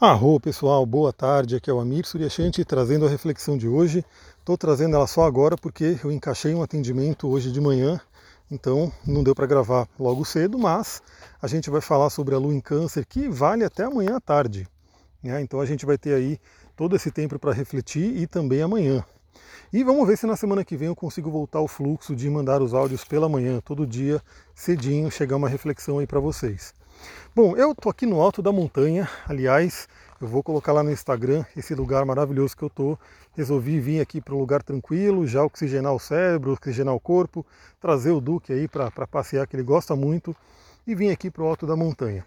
Arro pessoal, boa tarde, aqui é o Amir Suryashanti trazendo a reflexão de hoje. Estou trazendo ela só agora porque eu encaixei um atendimento hoje de manhã, então não deu para gravar logo cedo, mas a gente vai falar sobre a lua em câncer que vale até amanhã à tarde. Né? Então a gente vai ter aí todo esse tempo para refletir e também amanhã. E vamos ver se na semana que vem eu consigo voltar ao fluxo de mandar os áudios pela manhã, todo dia, cedinho, chegar uma reflexão aí para vocês. Bom, eu tô aqui no alto da montanha, aliás, eu vou colocar lá no Instagram esse lugar maravilhoso que eu tô. Resolvi vir aqui para um lugar tranquilo, já oxigenar o cérebro, oxigenar o corpo, trazer o Duque aí para passear, que ele gosta muito, e vim aqui para o alto da montanha.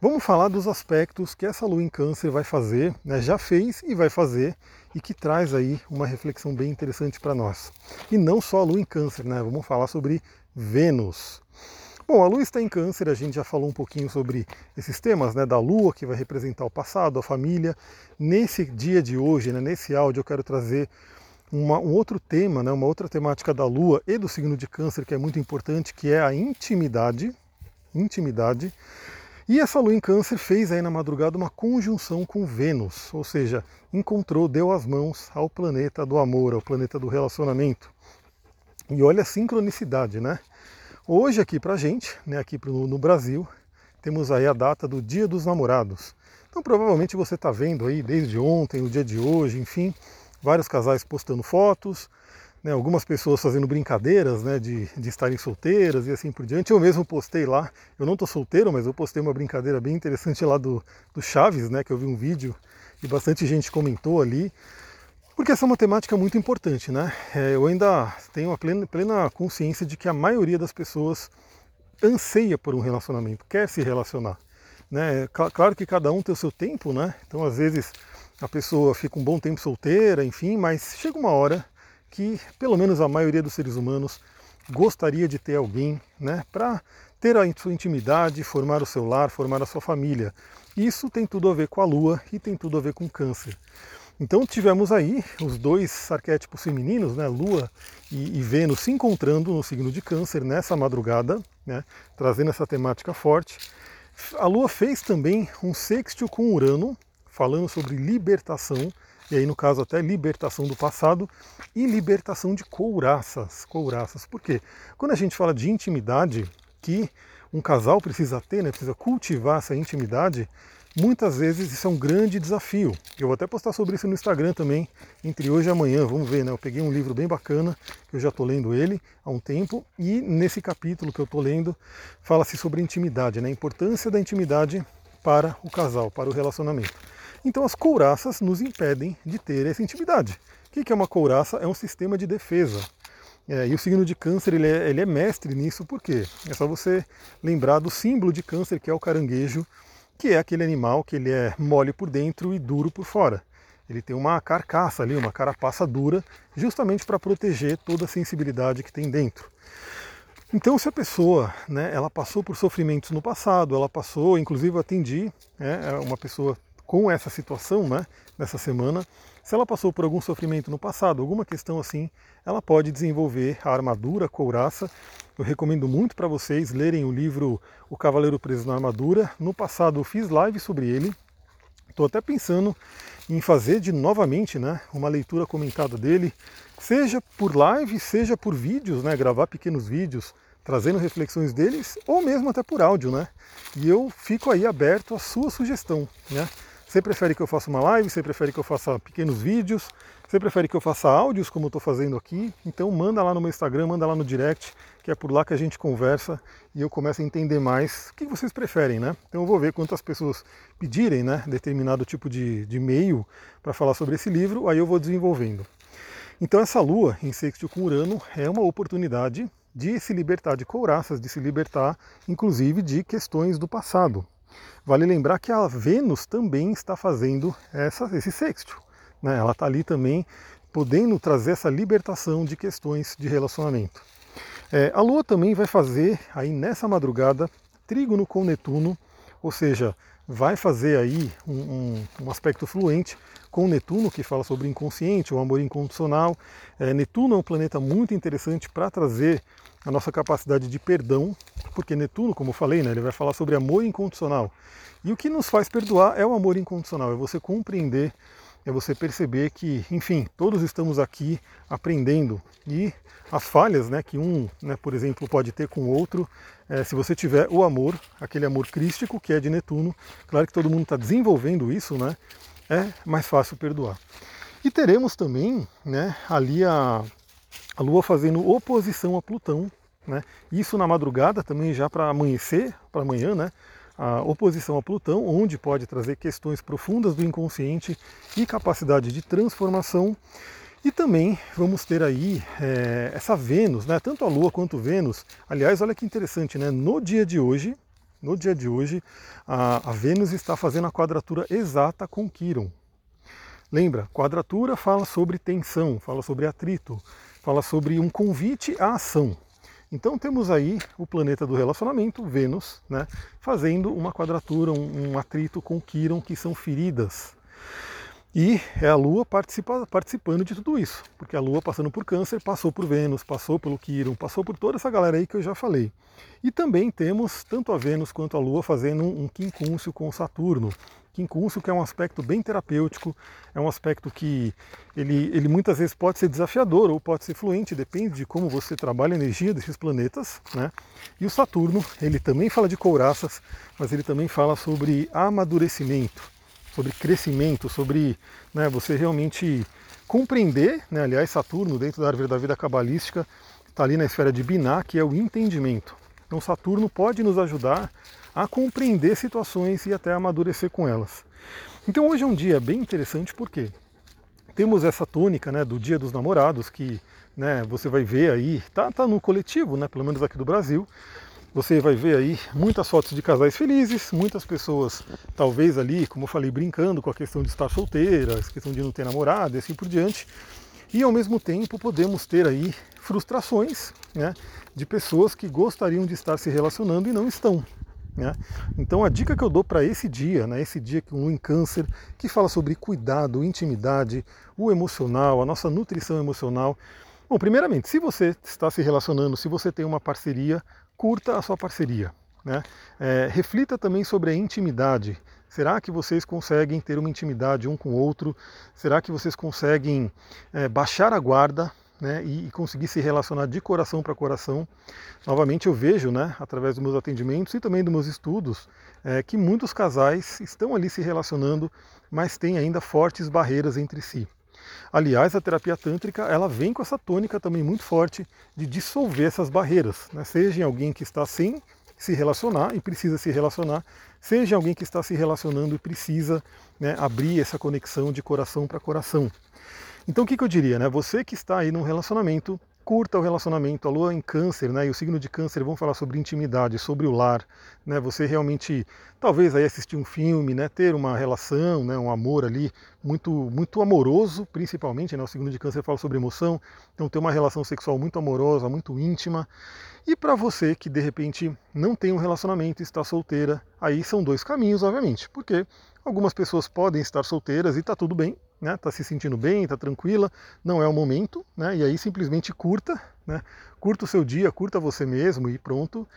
Vamos falar dos aspectos que essa lua em câncer vai fazer, né, já fez e vai fazer, e que traz aí uma reflexão bem interessante para nós. E não só a lua em câncer, né? Vamos falar sobre Vênus. Bom, a Lua está em câncer, a gente já falou um pouquinho sobre esses temas, né, da Lua, que vai representar o passado, a família. Nesse dia de hoje, né, nesse áudio, eu quero trazer uma, um outro tema, né, uma outra temática da Lua e do signo de câncer, que é muito importante, que é a intimidade. Intimidade. E essa Lua em câncer fez aí na madrugada uma conjunção com Vênus, ou seja, encontrou, deu as mãos ao planeta do amor, ao planeta do relacionamento. E olha a sincronicidade, né? Hoje aqui para gente, né, aqui no Brasil, temos aí a data do Dia dos Namorados. Então provavelmente você está vendo aí desde ontem, o dia de hoje, enfim, vários casais postando fotos, né, algumas pessoas fazendo brincadeiras né, de, de estarem solteiras e assim por diante. Eu mesmo postei lá, eu não estou solteiro, mas eu postei uma brincadeira bem interessante lá do, do Chaves, né, que eu vi um vídeo e bastante gente comentou ali. Porque essa é uma temática muito importante, né? É, eu ainda tenho a plena, plena consciência de que a maioria das pessoas anseia por um relacionamento, quer se relacionar. Né? Claro que cada um tem o seu tempo, né? Então às vezes a pessoa fica um bom tempo solteira, enfim, mas chega uma hora que pelo menos a maioria dos seres humanos gostaria de ter alguém, né, para ter a sua intimidade, formar o seu lar, formar a sua família. Isso tem tudo a ver com a lua e tem tudo a ver com câncer. Então tivemos aí os dois arquétipos femininos, né, Lua e, e Vênus, se encontrando no signo de Câncer nessa madrugada, né, trazendo essa temática forte. A Lua fez também um sextil com Urano, falando sobre libertação, e aí no caso até libertação do passado e libertação de couraças. Couraças. Por quê? Quando a gente fala de intimidade, que um casal precisa ter, né, precisa cultivar essa intimidade, Muitas vezes isso é um grande desafio. Eu vou até postar sobre isso no Instagram também, entre hoje e amanhã. Vamos ver, né? Eu peguei um livro bem bacana, eu já estou lendo ele há um tempo, e nesse capítulo que eu estou lendo, fala-se sobre intimidade, né? A importância da intimidade para o casal, para o relacionamento. Então as couraças nos impedem de ter essa intimidade. O que é uma couraça? É um sistema de defesa. É, e o signo de câncer ele é, ele é mestre nisso, por quê? É só você lembrar do símbolo de câncer que é o caranguejo, que é aquele animal que ele é mole por dentro e duro por fora. Ele tem uma carcaça ali, uma carapaça dura, justamente para proteger toda a sensibilidade que tem dentro. Então, se a pessoa, né, ela passou por sofrimentos no passado, ela passou, inclusive eu atendi né, uma pessoa com essa situação, né, nessa semana, se ela passou por algum sofrimento no passado, alguma questão assim, ela pode desenvolver a armadura, a couraça. Eu recomendo muito para vocês lerem o livro O Cavaleiro Preso na Armadura. No passado eu fiz live sobre ele. Estou até pensando em fazer de novamente né, uma leitura comentada dele, seja por live, seja por vídeos, né, gravar pequenos vídeos trazendo reflexões deles, ou mesmo até por áudio, né? E eu fico aí aberto à sua sugestão, né? Você prefere que eu faça uma live? Você prefere que eu faça pequenos vídeos? Você prefere que eu faça áudios, como eu estou fazendo aqui? Então manda lá no meu Instagram, manda lá no direct, que é por lá que a gente conversa e eu começo a entender mais o que vocês preferem, né? Então eu vou ver quantas pessoas pedirem, né, determinado tipo de, de e-mail para falar sobre esse livro, aí eu vou desenvolvendo. Então essa lua em sexto com Urano é uma oportunidade de se libertar de couraças, de se libertar, inclusive, de questões do passado. Vale lembrar que a Vênus também está fazendo essa, esse sexto. Né? Ela está ali também podendo trazer essa libertação de questões de relacionamento. É, a Lua também vai fazer aí nessa madrugada trígono com Netuno, ou seja, vai fazer aí um, um, um, aspecto fluente com Netuno, que fala sobre inconsciente, o amor incondicional. É, Netuno é um planeta muito interessante para trazer a nossa capacidade de perdão, porque Netuno, como eu falei, né, ele vai falar sobre amor incondicional. E o que nos faz perdoar é o amor incondicional, é você compreender, é você perceber que, enfim, todos estamos aqui aprendendo e as falhas né, que um, né, por exemplo, pode ter com o outro, é, se você tiver o amor, aquele amor crístico que é de Netuno, claro que todo mundo está desenvolvendo isso, né, é mais fácil perdoar. E teremos também né, ali a, a Lua fazendo oposição a Plutão, né, isso na madrugada também já para amanhecer, para amanhã, né, a oposição a Plutão, onde pode trazer questões profundas do inconsciente e capacidade de transformação. E também vamos ter aí é, essa Vênus, né? tanto a Lua quanto Vênus. Aliás, olha que interessante, né? no dia de hoje, no dia de hoje, a, a Vênus está fazendo a quadratura exata com Quiron. Lembra, quadratura fala sobre tensão, fala sobre atrito, fala sobre um convite à ação. Então temos aí o planeta do relacionamento, Vênus, né, fazendo uma quadratura, um, um atrito com Quiron, que são feridas. E é a Lua participa, participando de tudo isso, porque a Lua passando por Câncer, passou por Vênus, passou pelo Quiron, passou por toda essa galera aí que eu já falei. E também temos tanto a Vênus quanto a Lua fazendo um quincúncio com Saturno, quincúncio, que é um aspecto bem terapêutico, é um aspecto que ele, ele muitas vezes pode ser desafiador ou pode ser fluente, depende de como você trabalha a energia desses planetas. Né? E o Saturno, ele também fala de couraças, mas ele também fala sobre amadurecimento, sobre crescimento, sobre né, você realmente compreender, né, aliás, Saturno, dentro da árvore da vida cabalística, está ali na esfera de Binah, que é o entendimento. Então Saturno pode nos ajudar a compreender situações e até amadurecer com elas. Então hoje é um dia bem interessante porque temos essa tônica né, do Dia dos Namorados que né, você vai ver aí, tá, tá no coletivo, né, pelo menos aqui do Brasil, você vai ver aí muitas fotos de casais felizes, muitas pessoas talvez ali, como eu falei, brincando com a questão de estar solteira, a questão de não ter namorado e assim por diante. E ao mesmo tempo podemos ter aí frustrações né, de pessoas que gostariam de estar se relacionando e não estão. Né? Então a dica que eu dou para esse dia, né, esse dia que um em câncer, que fala sobre cuidado, intimidade, o emocional, a nossa nutrição emocional. Bom, primeiramente, se você está se relacionando, se você tem uma parceria, curta a sua parceria. Né? É, reflita também sobre a intimidade. Será que vocês conseguem ter uma intimidade um com o outro? Será que vocês conseguem é, baixar a guarda né, e, conseguir se relacionar de coração para coração. Novamente eu vejo, né, através dos meus atendimentos e também dos meus estudos, é, que muitos casais estão ali se relacionando, mas têm ainda fortes barreiras entre si. Aliás, a terapia tântrica ela vem com essa tônica também muito forte de dissolver essas barreiras, né? seja em alguém que está sem se relacionar e precisa se relacionar, seja alguém que está se relacionando e precisa né, abrir essa conexão de coração para coração. Então o que, que eu diria, né? Você que está aí num relacionamento, curta o relacionamento, a lua em câncer, né? E o signo de câncer vão falar sobre intimidade, sobre o lar, né? Você realmente, talvez aí assistir um filme, né? Ter uma relação, né? Um amor ali muito, muito amoroso, principalmente, né? O signo de câncer fala sobre emoção, então ter uma relação sexual muito amorosa, muito íntima. E para você que de repente não tem um relacionamento, está solteira, aí são dois caminhos, obviamente, porque algumas pessoas podem estar solteiras e está tudo bem, né? Tá se sentindo bem, está tranquila, não é o momento, né? E aí simplesmente curta, né? Curta o seu dia, curta você mesmo e pronto.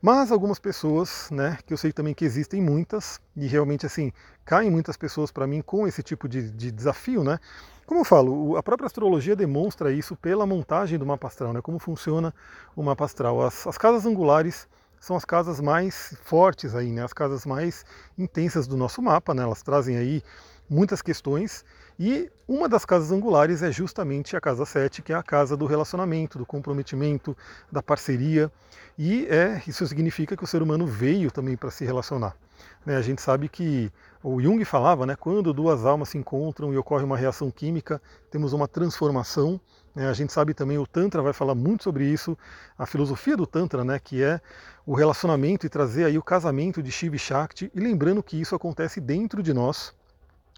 Mas algumas pessoas, né, que eu sei também que existem muitas, e realmente assim, caem muitas pessoas para mim com esse tipo de, de, desafio, né? Como eu falo, a própria astrologia demonstra isso pela montagem do mapa astral, né? Como funciona o mapa astral. As, as casas angulares são as casas mais fortes aí, né? As casas mais intensas do nosso mapa, né? Elas trazem aí muitas questões. E uma das casas angulares é justamente a casa 7, que é a casa do relacionamento, do comprometimento, da parceria. E é, isso significa que o ser humano veio também para se relacionar. Né, a gente sabe que o Jung falava, né, quando duas almas se encontram e ocorre uma reação química, temos uma transformação. Né, a gente sabe também, o Tantra vai falar muito sobre isso, a filosofia do Tantra, né, que é o relacionamento e trazer aí o casamento de Shiva e Shakti, e lembrando que isso acontece dentro de nós,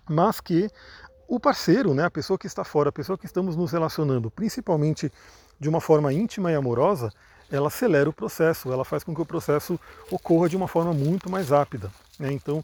mas que o parceiro, né, a pessoa que está fora, a pessoa que estamos nos relacionando, principalmente de uma forma íntima e amorosa, ela acelera o processo, ela faz com que o processo ocorra de uma forma muito mais rápida. Né? Então,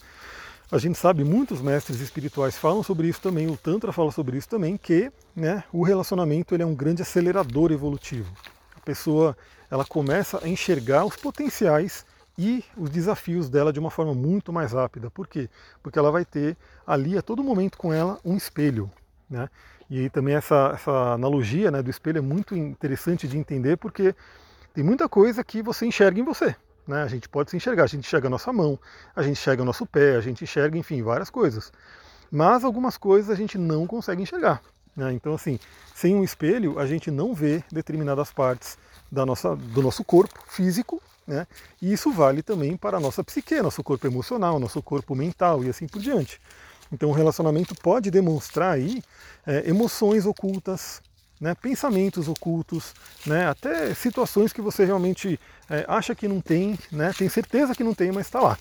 a gente sabe, muitos mestres espirituais falam sobre isso também, o Tantra fala sobre isso também, que né, o relacionamento ele é um grande acelerador evolutivo. A pessoa ela começa a enxergar os potenciais e os desafios dela de uma forma muito mais rápida. Por quê? Porque ela vai ter ali a todo momento com ela um espelho. Né? E também essa, essa analogia né, do espelho é muito interessante de entender porque tem muita coisa que você enxerga em você. Né? A gente pode se enxergar, a gente enxerga a nossa mão, a gente enxerga o nosso pé, a gente enxerga, enfim, várias coisas. Mas algumas coisas a gente não consegue enxergar. Né? Então, assim, sem um espelho, a gente não vê determinadas partes da nossa, do nosso corpo físico, né? e isso vale também para a nossa psique, nosso corpo emocional, nosso corpo mental e assim por diante. Então, o relacionamento pode demonstrar aí é, emoções ocultas, né, pensamentos ocultos, né, até situações que você realmente é, acha que não tem, né, tem certeza que não tem, mas está lá.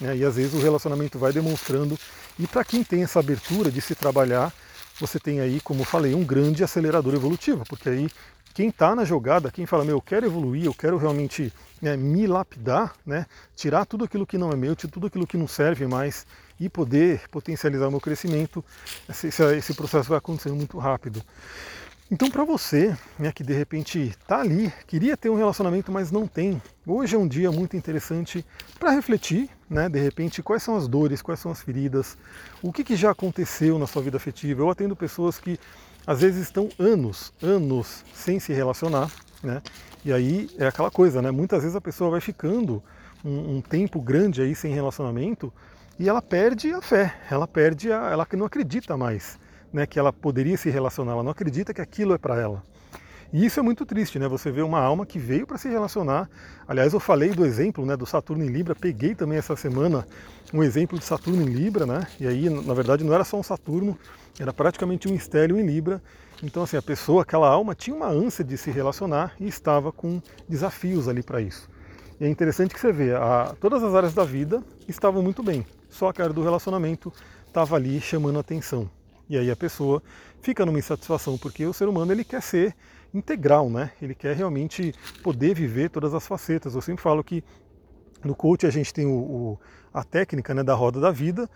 Né, e às vezes o relacionamento vai demonstrando. E para quem tem essa abertura de se trabalhar, você tem aí, como falei, um grande acelerador evolutivo, porque aí quem está na jogada, quem fala, meu, eu quero evoluir, eu quero realmente né, me lapidar, né, tirar tudo aquilo que não é meu, tudo aquilo que não serve mais e poder potencializar o meu crescimento, esse, esse processo vai acontecendo muito rápido. Então, para você né, que de repente está ali, queria ter um relacionamento, mas não tem, hoje é um dia muito interessante para refletir, né, de repente, quais são as dores, quais são as feridas, o que, que já aconteceu na sua vida afetiva. Eu atendo pessoas que às vezes estão anos, anos sem se relacionar, né, e aí é aquela coisa, né, muitas vezes a pessoa vai ficando um, um tempo grande aí sem relacionamento e ela perde a fé, ela perde a, ela não acredita mais né, que ela poderia se relacionar, ela não acredita que aquilo é para ela. E isso é muito triste, né? Você vê uma alma que veio para se relacionar. Aliás, eu falei do exemplo né, do Saturno em Libra, peguei também essa semana um exemplo de Saturno em Libra, né? E aí, na verdade, não era só um Saturno, era praticamente um estélio em Libra. Então, assim, a pessoa, aquela alma, tinha uma ânsia de se relacionar e estava com desafios ali para isso. E é interessante que você vê, a, todas as áreas da vida estavam muito bem, só a área do relacionamento estava ali chamando atenção. E aí a pessoa fica numa insatisfação, porque o ser humano ele quer ser integral, né? Ele quer realmente poder viver todas as facetas. Eu sempre falo que no coach a gente tem o, o, a técnica né, da roda da vida,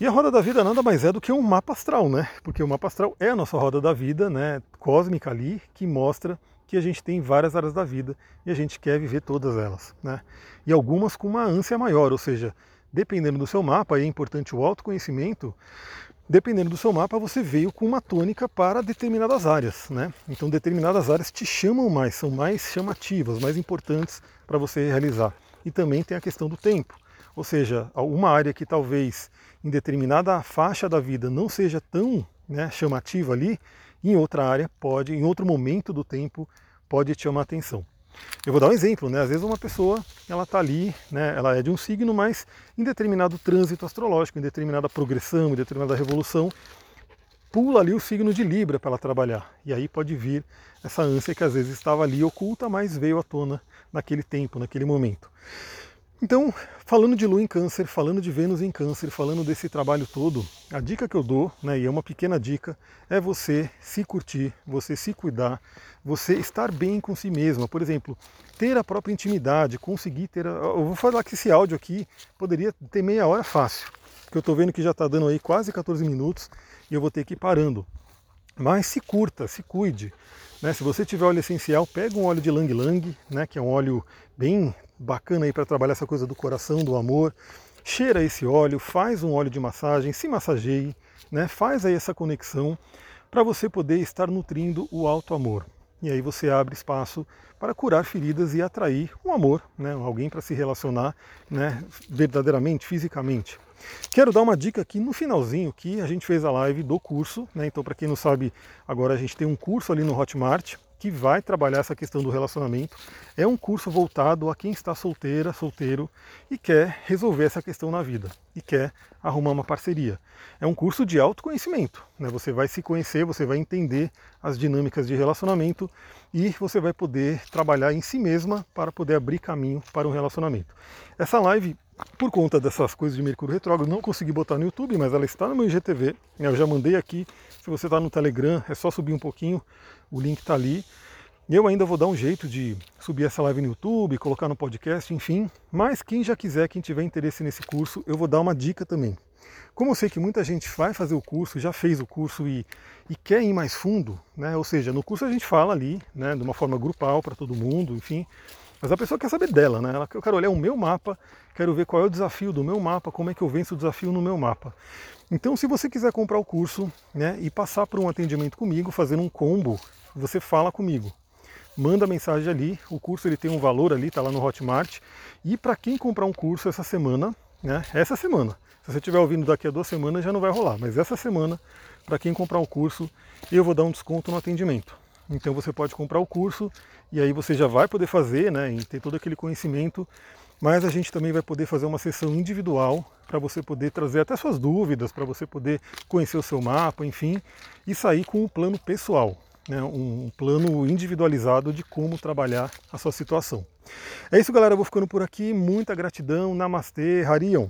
e a roda da vida nada mais é do que um mapa astral, né? Porque o mapa astral é a nossa roda da vida, né, cósmica ali, que mostra que a gente tem várias áreas da vida e a gente quer viver todas elas, né? E algumas com uma ânsia maior, ou seja, dependendo do seu mapa, e é importante o autoconhecimento, dependendo do seu mapa, você veio com uma tônica para determinadas áreas. Né? Então, determinadas áreas te chamam mais, são mais chamativas, mais importantes para você realizar. E também tem a questão do tempo. Ou seja, uma área que talvez em determinada faixa da vida não seja tão né, chamativa ali, em outra área pode, em outro momento do tempo, pode te chamar atenção. Eu vou dar um exemplo, né? Às vezes uma pessoa, ela está ali, né? Ela é de um signo, mas em determinado trânsito astrológico, em determinada progressão, em determinada revolução, pula ali o signo de Libra para ela trabalhar. E aí pode vir essa ânsia que às vezes estava ali oculta, mas veio à tona naquele tempo, naquele momento. Então, falando de Lua em Câncer, falando de Vênus em Câncer, falando desse trabalho todo, a dica que eu dou, né, e é uma pequena dica, é você se curtir, você se cuidar, você estar bem com si mesma. Por exemplo, ter a própria intimidade, conseguir ter. A... Eu vou falar que esse áudio aqui poderia ter meia hora fácil, porque eu estou vendo que já está dando aí quase 14 minutos e eu vou ter que ir parando. Mas se curta, se cuide. Né? Se você tiver óleo essencial, pega um óleo de Lang Lang, né, que é um óleo bem bacana aí para trabalhar essa coisa do coração, do amor. Cheira esse óleo, faz um óleo de massagem, se massageie, né? faz aí essa conexão para você poder estar nutrindo o alto amor. E aí você abre espaço para curar feridas e atrair um amor, né? alguém para se relacionar né? verdadeiramente, fisicamente. Quero dar uma dica aqui no finalzinho que a gente fez a live do curso, né? Então, para quem não sabe, agora a gente tem um curso ali no Hotmart que vai trabalhar essa questão do relacionamento. É um curso voltado a quem está solteira, solteiro e quer resolver essa questão na vida e quer arrumar uma parceria. É um curso de autoconhecimento. Né? Você vai se conhecer, você vai entender as dinâmicas de relacionamento e você vai poder trabalhar em si mesma para poder abrir caminho para um relacionamento. Essa live por conta dessas coisas de Mercúrio Retrógrado, não consegui botar no YouTube, mas ela está no meu IGTV. Eu já mandei aqui. Se você está no Telegram, é só subir um pouquinho, o link está ali. Eu ainda vou dar um jeito de subir essa live no YouTube, colocar no podcast, enfim. Mas quem já quiser, quem tiver interesse nesse curso, eu vou dar uma dica também. Como eu sei que muita gente vai fazer o curso, já fez o curso e, e quer ir mais fundo, né? ou seja, no curso a gente fala ali, né, de uma forma grupal para todo mundo, enfim, mas a pessoa quer saber dela, né? Ela, eu quero olhar o meu mapa, quero ver qual é o desafio do meu mapa, como é que eu venço o desafio no meu mapa. Então, se você quiser comprar o curso né, e passar por um atendimento comigo, fazendo um combo, você fala comigo. Manda mensagem ali, o curso ele tem um valor ali, está lá no Hotmart. E para quem comprar um curso essa semana, né, essa semana, se você estiver ouvindo daqui a duas semanas já não vai rolar, mas essa semana, para quem comprar o curso, eu vou dar um desconto no atendimento. Então você pode comprar o curso e aí você já vai poder fazer, né, e ter todo aquele conhecimento, mas a gente também vai poder fazer uma sessão individual para você poder trazer até suas dúvidas, para você poder conhecer o seu mapa, enfim, e sair com um plano pessoal, né, um plano individualizado de como trabalhar a sua situação. É isso, galera. Eu vou ficando por aqui. Muita gratidão. Namastê, Harion.